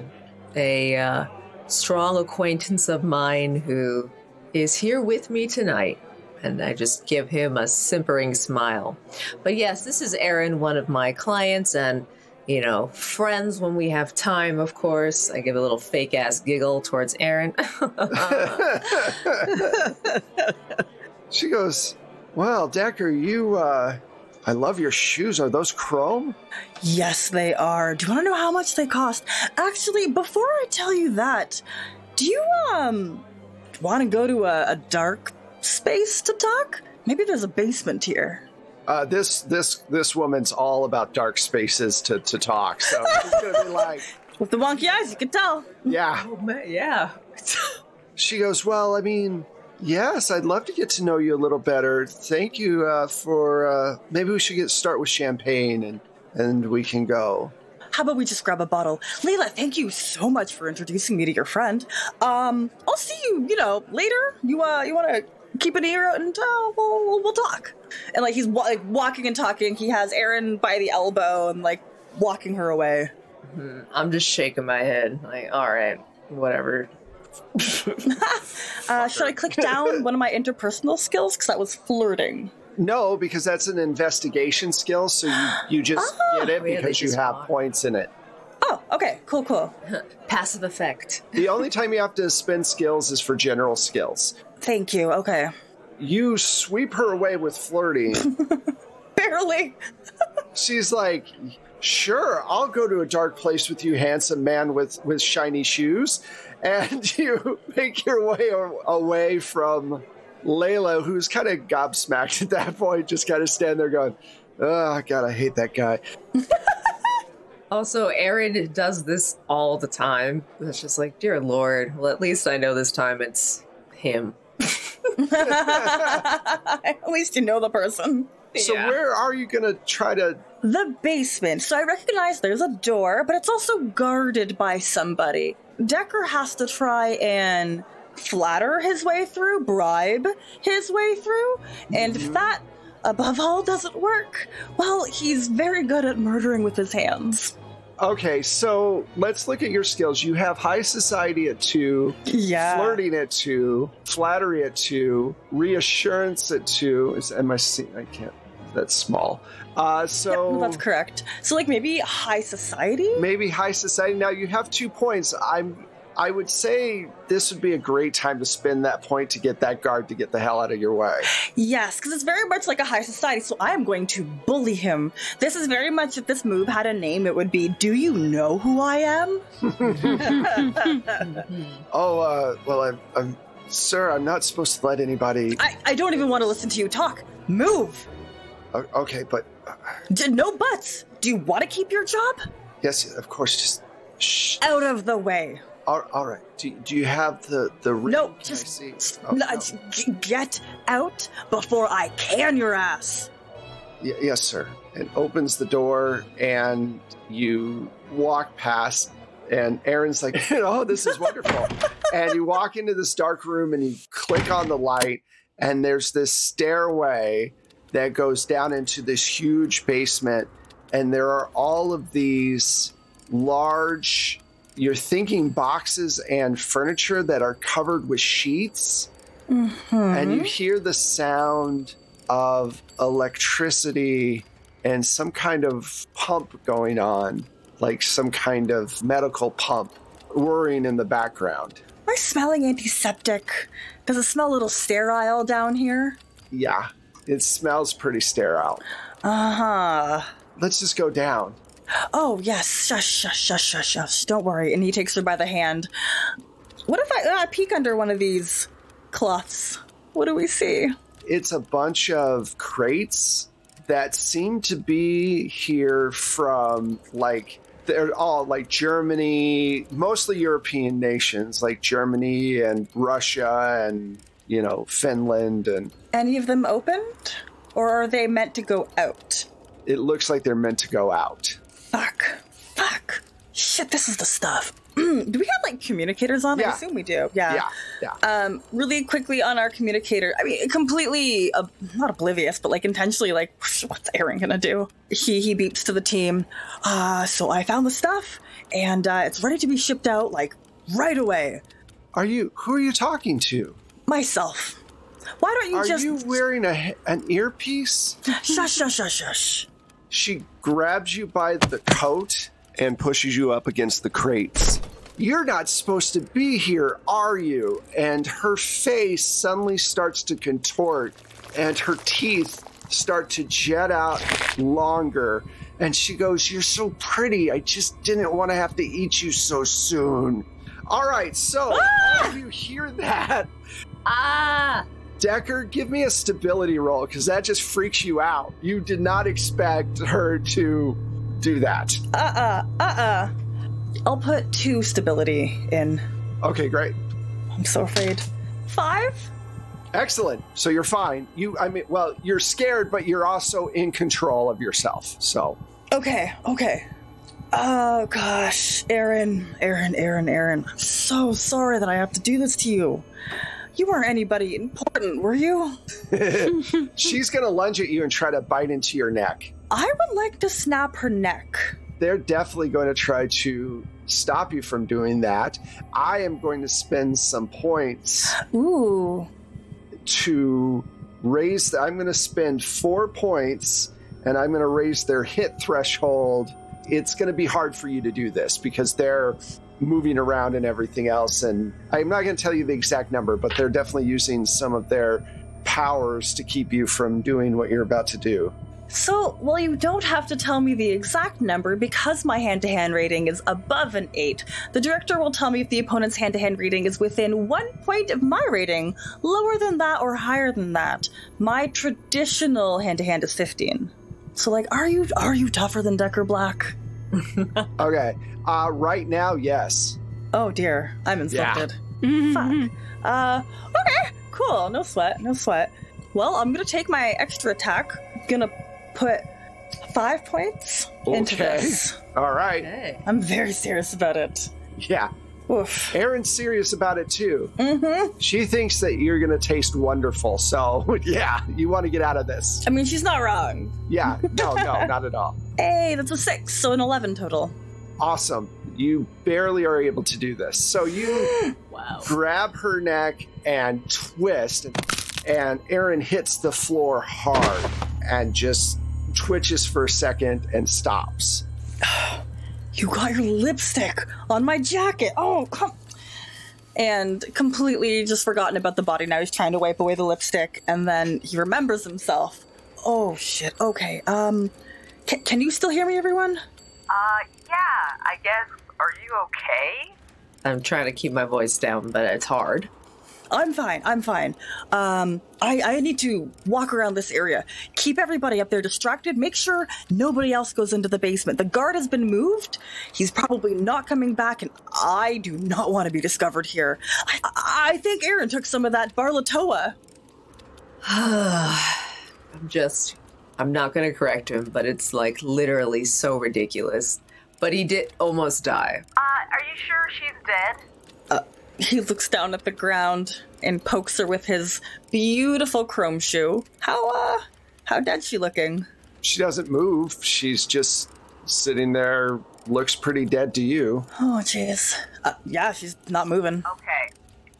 a uh, strong acquaintance of mine who is here with me tonight. And I just give him a simpering smile. But yes, this is Erin, one of my clients, and, you know, friends when we have time, of course. I give a little fake ass giggle towards Erin. *laughs* she goes, Well, Decker, you, uh, I love your shoes. Are those chrome? Yes, they are. Do you want to know how much they cost? Actually, before I tell you that, do you um want to go to a, a dark space to talk? Maybe there's a basement here. Uh, this this this woman's all about dark spaces to, to talk. So she's gonna be like, *laughs* With the wonky eyes, you can tell. yeah. Oh, man, yeah. *laughs* She goes, well, I mean, yes, I'd love to get to know you a little better. Thank you uh, for. Uh, maybe we should get start with champagne and and we can go. How about we just grab a bottle? Layla, thank you so much for introducing me to your friend. Um, I'll see you, you know, later. You uh you wanna keep an ear out and uh, we'll, we'll, we'll talk. And like he's wa- like walking and talking. He has Erin by the elbow and like walking her away. Hmm, I'm just shaking my head. Like, all right, whatever. *laughs* Uh, should I click down one of my interpersonal skills? Because that was flirting. No, because that's an investigation skill, so you, you just *gasps* Ah. get it because you have walk. points in it. Oh, okay, cool, cool. *laughs* Passive effect. The only time you have to spend skills is for general skills. Thank you. Okay, You sweep her away with flirting. *laughs* barely. She's like, "Sure, I'll go to a dark place with you, handsome man with with shiny shoes." And *laughs* you make your way away from Layla, who's kind of gobsmacked at that point, just kind of stand there going, "Oh God, I hate that guy." Also, Erin does this all the time. It's just like, dear lord. Well, at least I know this time it's him. *laughs* At least you know the person. So Yeah. where are you gonna try to? The basement. So I recognize there's a door, but it's also guarded by somebody. Decker has to try and flatter his way through, bribe his way through, and if that, above all, doesn't work, well, he's very good at murdering with his hands. Okay, so let's look at your skills. You have high society at two, Yeah. flirting at two, flattery at two, reassurance at two. Is am I see? I can't. That's small. Uh, so no, that's correct. So, like, maybe high society? maybe high society. Now you have two points. I'm. I would say this would be a great time to spend that point to get that guard to get the hell out of your way. Yes, because it's very much like a high society, so I am going to bully him. This is very much, if this move had a name, it would be Do you know who I am? *laughs* *laughs* Oh, uh, well, I'm, I'm, sir. I'm not supposed to let anybody. I, I don't even want to listen to you talk. Move! O- okay, but uh, D- no buts! Do you want to keep your job? yes, of course. Just shh. Out of the way. All, all right. Do, do you have the the ring? No, Can just see? Oh, uh, no, no. get out before I can your ass. Y- yes, sir. And opens the door, and you walk past, and Erin's like, *laughs* "Oh, this is wonderful." *laughs* and you walk into this dark room, and you click on the light, and there's this stairway that goes down into this huge basement, and there are all of these large. You're thinking boxes and furniture that are covered with sheets and you hear the sound of electricity and some kind of pump going on, like some kind of medical pump whirring in the background. Am I smelling antiseptic? Does it smell a little sterile down here? Yeah, it smells pretty sterile. Uh huh. Let's just go down. Oh, yes. Shush, shush, shush, shush, shush. Don't worry. And he takes her by the hand. What if I uh, peek under one of these cloths? What do we see? It's a bunch of crates that seem to be here from like they're all like Germany, mostly European nations like Germany and Russia and you know Finland and Any of them opened? Or are they meant to go out? it looks like they're meant to go out. Fuck. Fuck. Shit, this is the stuff. *clears throat* do we have like communicators on? I assume we do. Yeah. Yeah, yeah. Um, really quickly on our communicator. I mean, completely uh, not oblivious, but like intentionally, like what's Erin gonna do? He he beeps to the team. Uh, so I found the stuff, and uh, it's ready to be shipped out like right away. Are you who are you talking to? Myself. Why don't you Are just Are you wearing a an earpiece? shush shush shush shush? She grabs you by the coat and pushes you up against the crates. You're not supposed to be here, are you? And her face suddenly starts to contort and her teeth start to jet out longer. And she goes, You're so pretty. I just didn't want to have to eat you so soon. All right, so all of you hear that. Ah! Decker, give me a stability roll because that just freaks you out. You did not expect her to do that. Uh uh, uh uh. I'll put two stability in. Okay, great. I'm so afraid. Five? Excellent. So you're fine. You, I mean, well, you're scared, but you're also in control of yourself. So, Okay, okay. Oh gosh, Erin, Erin, Erin, Erin. I'm so sorry that I have to do this to you. You weren't anybody important, were you? *laughs* she's going to lunge at you and try to bite into your neck. I would like to snap her neck. They're definitely going to try to stop you from doing that. I am going to spend some points Ooh. to raise. I'm going to spend four points and I'm going to raise their hit threshold. It's going to be hard for you to do this because they're moving around and everything else. And I'm not going to tell you the exact number, but they're definitely using some of their powers to keep you from doing what you're about to do. So, well, you don't have to tell me the exact number because my hand to hand rating is above an 8. The director will tell me if the opponent's hand to hand rating is within one point of my rating, lower than that or higher than that. My traditional hand to hand is 15. So, like, are you are you tougher than Decker Black? *laughs* Okay. Uh, right now, yes. Oh dear, I'm insulted. Mhm. Fuck. Uh, okay, cool. No sweat, no sweat. Well, I'm gonna take my extra attack. Gonna put five points into this. All right. Okay. I'm very serious about it. Yeah. Oof. Erin's serious about it too. Mm-hmm. She thinks that you're going to taste wonderful. So, *laughs* yeah, you want to get out of this. I mean, she's not wrong. Yeah. No, *laughs* no, not at all. Hey, that's a six, so an eleven total. Awesome. You barely are able to do this. So you *gasps* Wow. grab her neck and twist, and Erin hits the floor hard and just twitches for a second and stops. *sighs* *sighs* You got your lipstick on my jacket. Oh, come. And completely just forgotten about the body. Now he's trying to wipe away the lipstick, and then he remembers himself. Oh shit. Okay. Um, can, can you still hear me, everyone? Uh, yeah, I guess. Are you okay? I'm trying to keep my voice down, but it's hard. I'm fine. I'm fine. Um, I, I need to walk around this area, keep everybody up there distracted, make sure nobody else goes into the basement. The guard has been moved. He's probably not coming back, and I do not want to be discovered here. I, I think Erin took some of that Barlatoa. *sighs* I'm just, I'm not going to correct him, but it's like literally so ridiculous. But he did almost die. Uh, are you sure she's dead? He looks down at the ground and pokes her with his beautiful chrome shoe. How, uh, how dead she looking? She doesn't move. She's just sitting there, looks pretty dead to you. Oh, jeez. Uh, yeah, she's not moving. Okay.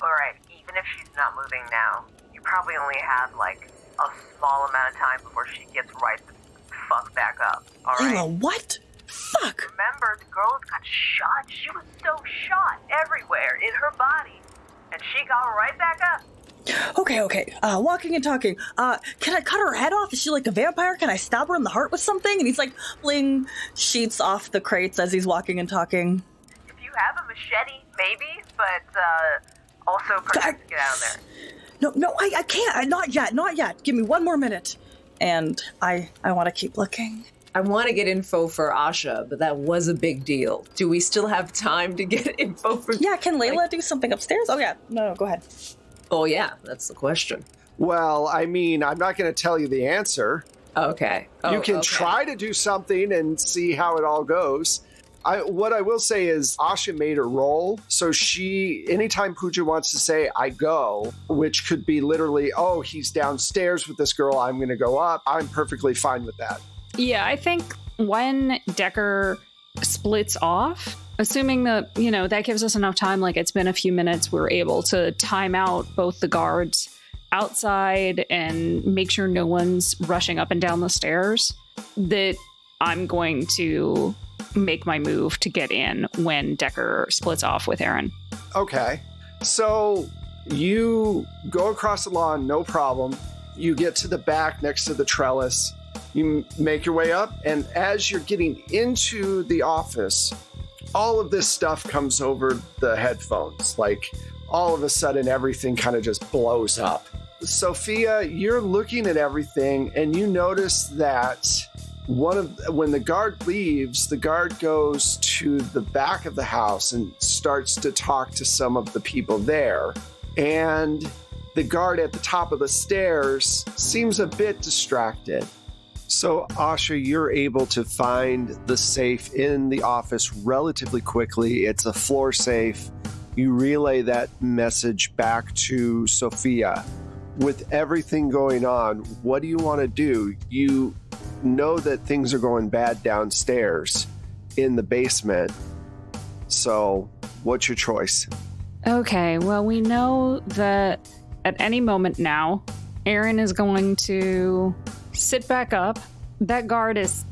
Alright, even if she's not moving now, you probably only have, like, a small amount of time before she gets right the fuck back up. Alright? Layla, what? Fuck! Remember, the girl got shot? She was so shot everywhere in her body. And she got right back up. Okay, okay. Uh, walking and talking. Uh, can I cut her head off? Is she like a vampire? Can I stab her in the heart with something? And he's like pulling sheets off the crates as he's walking and talking. If you have a machete, maybe, but, uh, also protect to get out of there. No, no, I, I can't. I, not yet. Not yet. Give me one more minute. And I, I want to keep looking. I want to get info for Asha, but that was a big deal. Do we still have time to get *laughs* info for? Yeah, can Layla do something upstairs? Oh yeah. No, no, go ahead. Oh yeah, that's the question. Well, I mean, I'm not going to tell you the answer. Okay. Oh, you can okay. try to do something and see how it all goes. I, what I will say is Asha made a roll, so she anytime Pooja wants to say "I go," which could be literally, "Oh, he's downstairs with this girl. I'm going to go up." I'm perfectly fine with that. Yeah, I think when Decker splits off, assuming that, you know, that gives us enough time, like it's been a few minutes, we're able to time out both the guards outside and make sure no one's rushing up and down the stairs. That I'm going to make my move to get in when Decker splits off with Erin. Okay, so you go across the lawn, no problem. You get to the back next to the trellis. You make your way up, and as you're getting into the office, all of this stuff comes over the headphones. Like all of a sudden, everything kind of just blows up. Sophia, you're looking at everything and you notice that one of when the guard leaves, the guard goes to the back of the house and starts to talk to some of the people there. And the guard at the top of the stairs seems a bit distracted. So, Asha, you're able to find the safe in the office relatively quickly. It's a floor safe. You relay that message back to Sophia. With everything going on, what do you want to do? You know that things are going bad downstairs in the basement. So, what's your choice? Okay, well, we know that at any moment now, Erin is going to sit back up. That guard is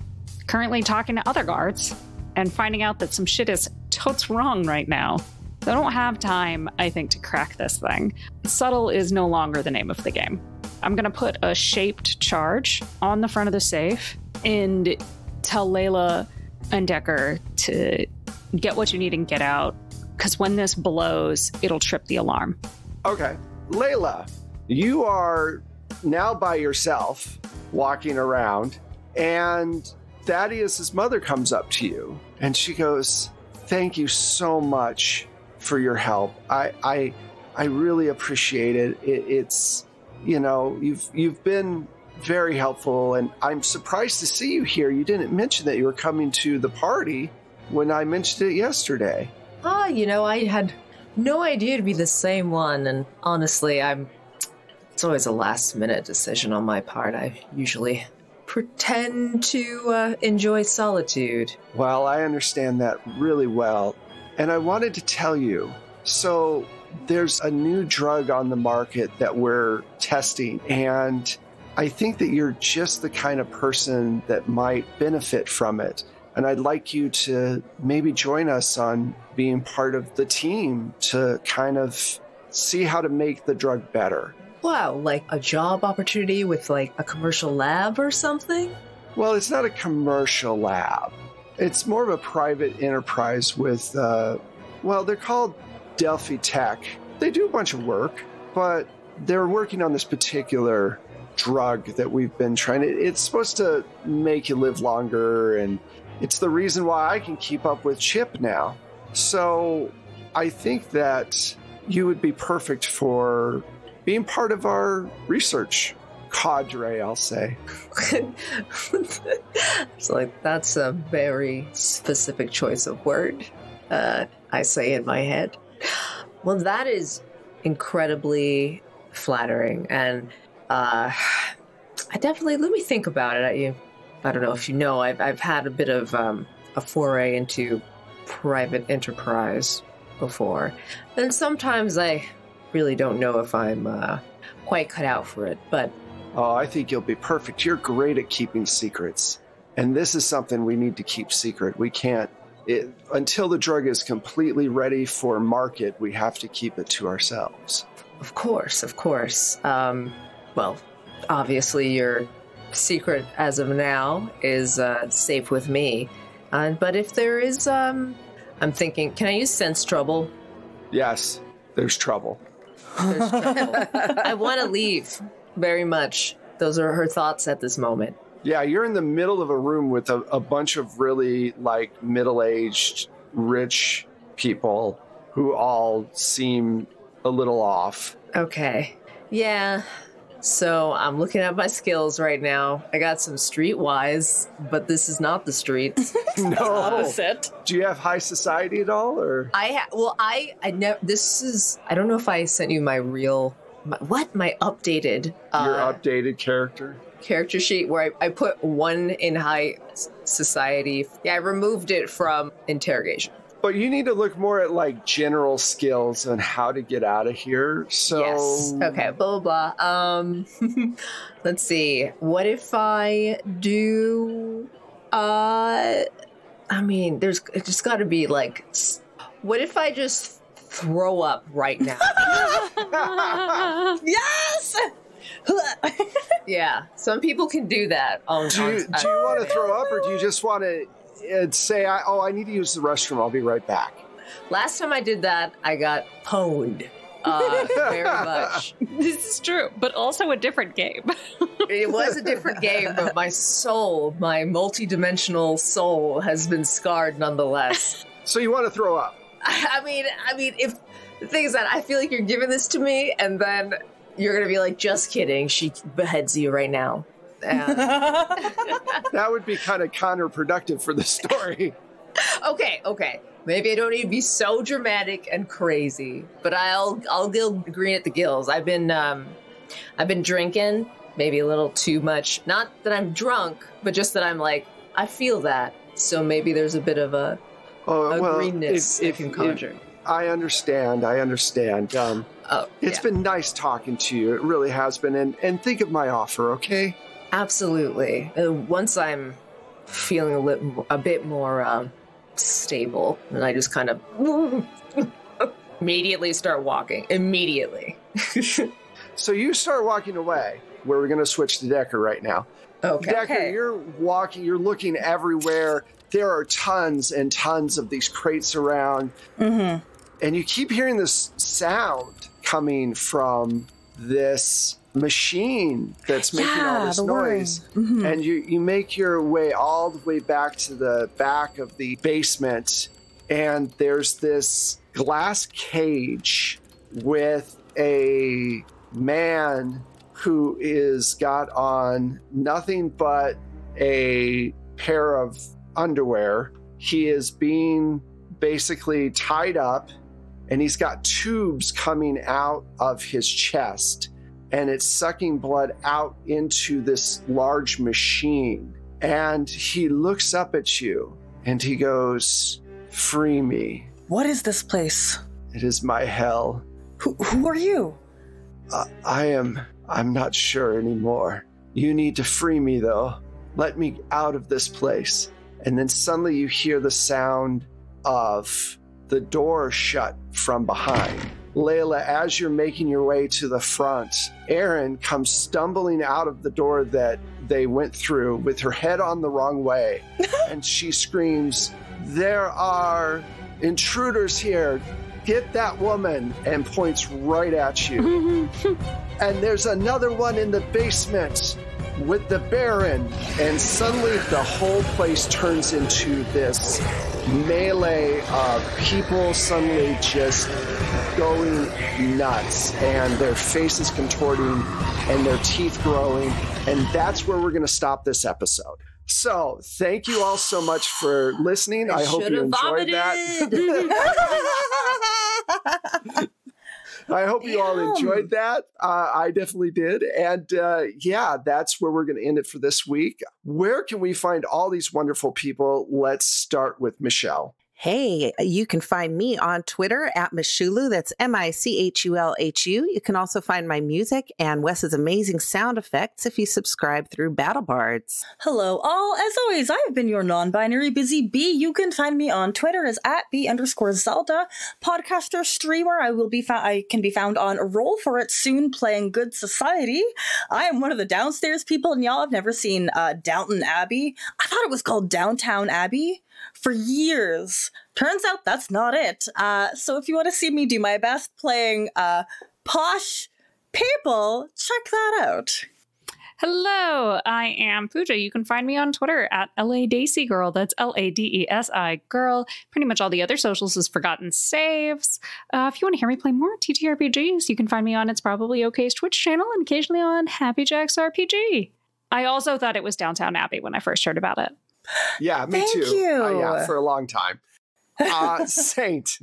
currently talking to other guards and finding out that some shit is totes wrong right now. They don't have time, I think, to crack this thing. Subtle is no longer the name of the game. I'm going to put a shaped charge on the front of the safe and tell Layla and Decker to get what you need and get out. Because when this blows, it'll trip the alarm. Okay. Layla, you are now by yourself walking around, and Thaddeus's mother comes up to you and she goes, Thank you so much for your help. I I I really appreciate it. it it's you know, you've you've been very helpful and I'm surprised to see you here. You didn't mention that you were coming to the party when I mentioned it yesterday. Ah, you know, I had no idea it'd be the same one, and honestly, I'm. It's always a last minute decision on my part. I usually pretend to uh, enjoy solitude. Well, I understand that really well. And I wanted to tell you so there's a new drug on the market that we're testing, and I think that you're just the kind of person that might benefit from it. And I'd like you to maybe join us on being part of the team to kind of see how to make the drug better. Wow, like a job opportunity with like a commercial lab or something? Well, it's not a commercial lab. It's more of a private enterprise with, uh, well, they're called Delphi Tech. They do a bunch of work, but they're working on this particular drug that we've been trying to. It's supposed to make you live longer, and it's the reason why I can keep up with Chip now. So I think that you would be perfect for being part of our research cadre, I'll say. *laughs* so like that's a very specific choice of word. Uh, I say in my head. Well, that is incredibly flattering, and uh, I definitely let me think about it. You, I don't know if you know, I've I've had a bit of um, a foray into private enterprise before, and sometimes I really don't know if I'm uh, quite cut out for it. But Oh, I think you'll be perfect. You're great at keeping secrets. And this is something we need to keep secret. We can't, it, until the drug is completely ready for market, we have to keep it to ourselves. of course, of course. Um, well, obviously your secret as of now is uh, safe with me. Uh, but if there is, um, I'm thinking, can I use sense trouble? Yes, there's trouble. There's *laughs* trouble. I want to leave very much. Those are her thoughts at this moment. Yeah, you're in the middle of a room with a, a bunch of really like middle aged, rich people who all seem a little off. Okay. Yeah. So I'm looking at my skills right now. I got some streetwise, but this is not the streets. *laughs* No. Opposite. Do you have high society at all or? I ha- well, I I never. This is I don't know if I sent you my real my, what my updated uh, Your updated character? character sheet where I, I put one in high society. Yeah, I removed it from interrogation. But you need to look more at like general skills and how to get out of here. So Yes. Okay. Blah blah blah. Um, *laughs* let's see. What if I do? Uh, I mean, there's it's just got to be like. What if I just throw up right now? *laughs* *laughs* Yes! yeah, some people can do that. On, do you, on- do you want to throw up or do you just want to uh, say, I, oh, I need to use the restroom. I'll be right back. Last time I did that, I got pwned. uh, very *laughs* much. This is true, but also a different game. *laughs* It was a different game, but my soul, my multi-dimensional soul, has been scarred nonetheless. *laughs* So you want to throw up? I mean, I mean, if the thing is that I feel like you're giving this to me, and then you're gonna be like, "Just kidding," she beheads you right now. And- That would be kind of counterproductive for the story. okay, okay. Maybe I don't need to be so dramatic and crazy, but I'll I'll go green at the gills. I've been um I've been drinking, maybe a little too much. Not that I'm drunk, but just that I'm like I feel that. So maybe there's a bit of a, Oh, a well, greenness if- I if- can if- conjure. I understand. I understand. Um, oh, it's yeah. been nice talking to you. It really has been. And and think of my offer, okay? Absolutely. Uh, once I'm feeling a, lit- a bit more um, stable, and I just kind of *laughs* immediately start walking. Immediately. *laughs* So you start walking away. Where we're going to switch to Decker right now. okay. Decker, Okay. you're walking. You're looking everywhere. There are tons and tons of these crates around. mm-hmm. and you keep hearing this sound coming from this machine that's making all this noise. Mhm. and you, you make your way all the way back to the back of the basement and there's this glass cage with a man who is got on nothing but a pair of underwear. He is being basically tied up and he's got tubes coming out of his chest and it's sucking blood out into this large machine and he looks up at you and he goes free me What is this place? it is my hell Who, who are you? uh, i am i'm not sure anymore you need to free me though let me out of this place and then suddenly you hear the sound of the door shut from behind. Layla, as you're making your way to the front, Erin comes stumbling out of the door that they went through with her head on the wrong way. *laughs* and she screams, There are intruders here. Get that woman. And points right at you. *laughs* and there's another one in the basement with the Baron. And suddenly the whole place turns into this melee of people suddenly just going nuts and their faces contorting and their teeth growing. And that's where we're going to stop this episode. So, thank you all so much for listening. I, hope you should've enjoyed that. *laughs* *laughs* I hope you all enjoyed that. Uh, I definitely did. And uh, yeah, that's where we're going to end it for this week. Where can we find all these wonderful people? Let's start with Michelle. Hey, you can find me on Twitter at Michulhu. That's M I C H U L H U. You can also find my music and Wes's amazing sound effects if you subscribe through BattleBards. Hello, all. As always, I've been your non-binary busy bee. You can find me on Twitter as at b underscore Zelda. Podcaster streamer. I will be. Fa- I can be found on Roll for It soon, playing Good Society. I am one of the downstairs people, and y'all have never seen uh, Downton Abbey. I thought it was called Downtown Abbey for years. Turns out that's not it. Uh, so if you want to see me do my best playing uh, posh people, check that out. Hello, I am Pooja. You can find me on Twitter at LA Desi Girl. That's L A D E S I Girl. Pretty much all the other socials is Forgotten Saves. Uh, if you want to hear me play more TTRPGs, you can find me on It's Probably OK's Twitch channel and occasionally on Happy Jacks RPG. I also thought it was Downtown Abbey when I first heard about it. Yeah, me Thank too. you. Uh, yeah, for a long time. Uh, *laughs* Saint.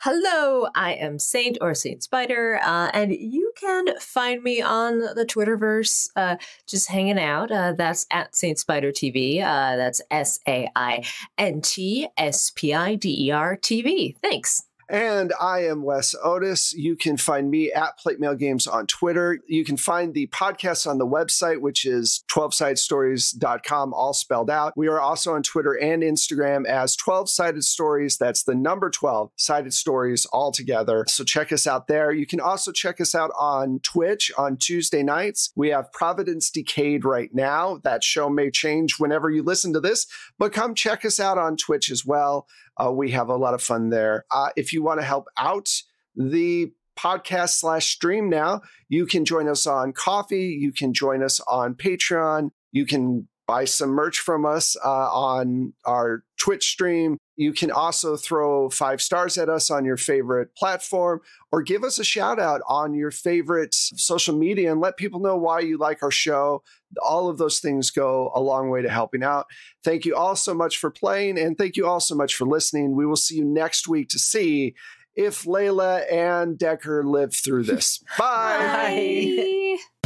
Hello, I am Saint or Saint Spider, uh, and you can find me on the Twitterverse, uh, just hanging out. Uh, that's at Saint Spider TV. Uh, that's S A I N T S P I D E R TV. Thanks. And I am Wes Otis. You can find me at Plate Mail Games on Twitter. You can find the podcast on the website, which is 12sidestories.com, all spelled out. We are also on Twitter and Instagram as 12 Sided Stories. That's the number 12 Sided Stories all together. So check us out there. You can also check us out on Twitch on Tuesday nights. We have Providence Decayed right now. That show may change whenever you listen to this, but come check us out on Twitch as well. Uh, we have a lot of fun there. Uh, if you want to help out the podcast slash stream now. You can join us on Ko-fi. You can join us on Patreon. You can buy some merch from us uh, on our Twitch stream. You can also throw five stars at us on your favorite platform or give us a shout out on your favorite social media and let people know why you like our show. All of those things go a long way to helping out. Thank you all so much for playing and thank you all so much for listening. We will see you next week to see if Layla and Decker live through this. *laughs* Bye. Bye.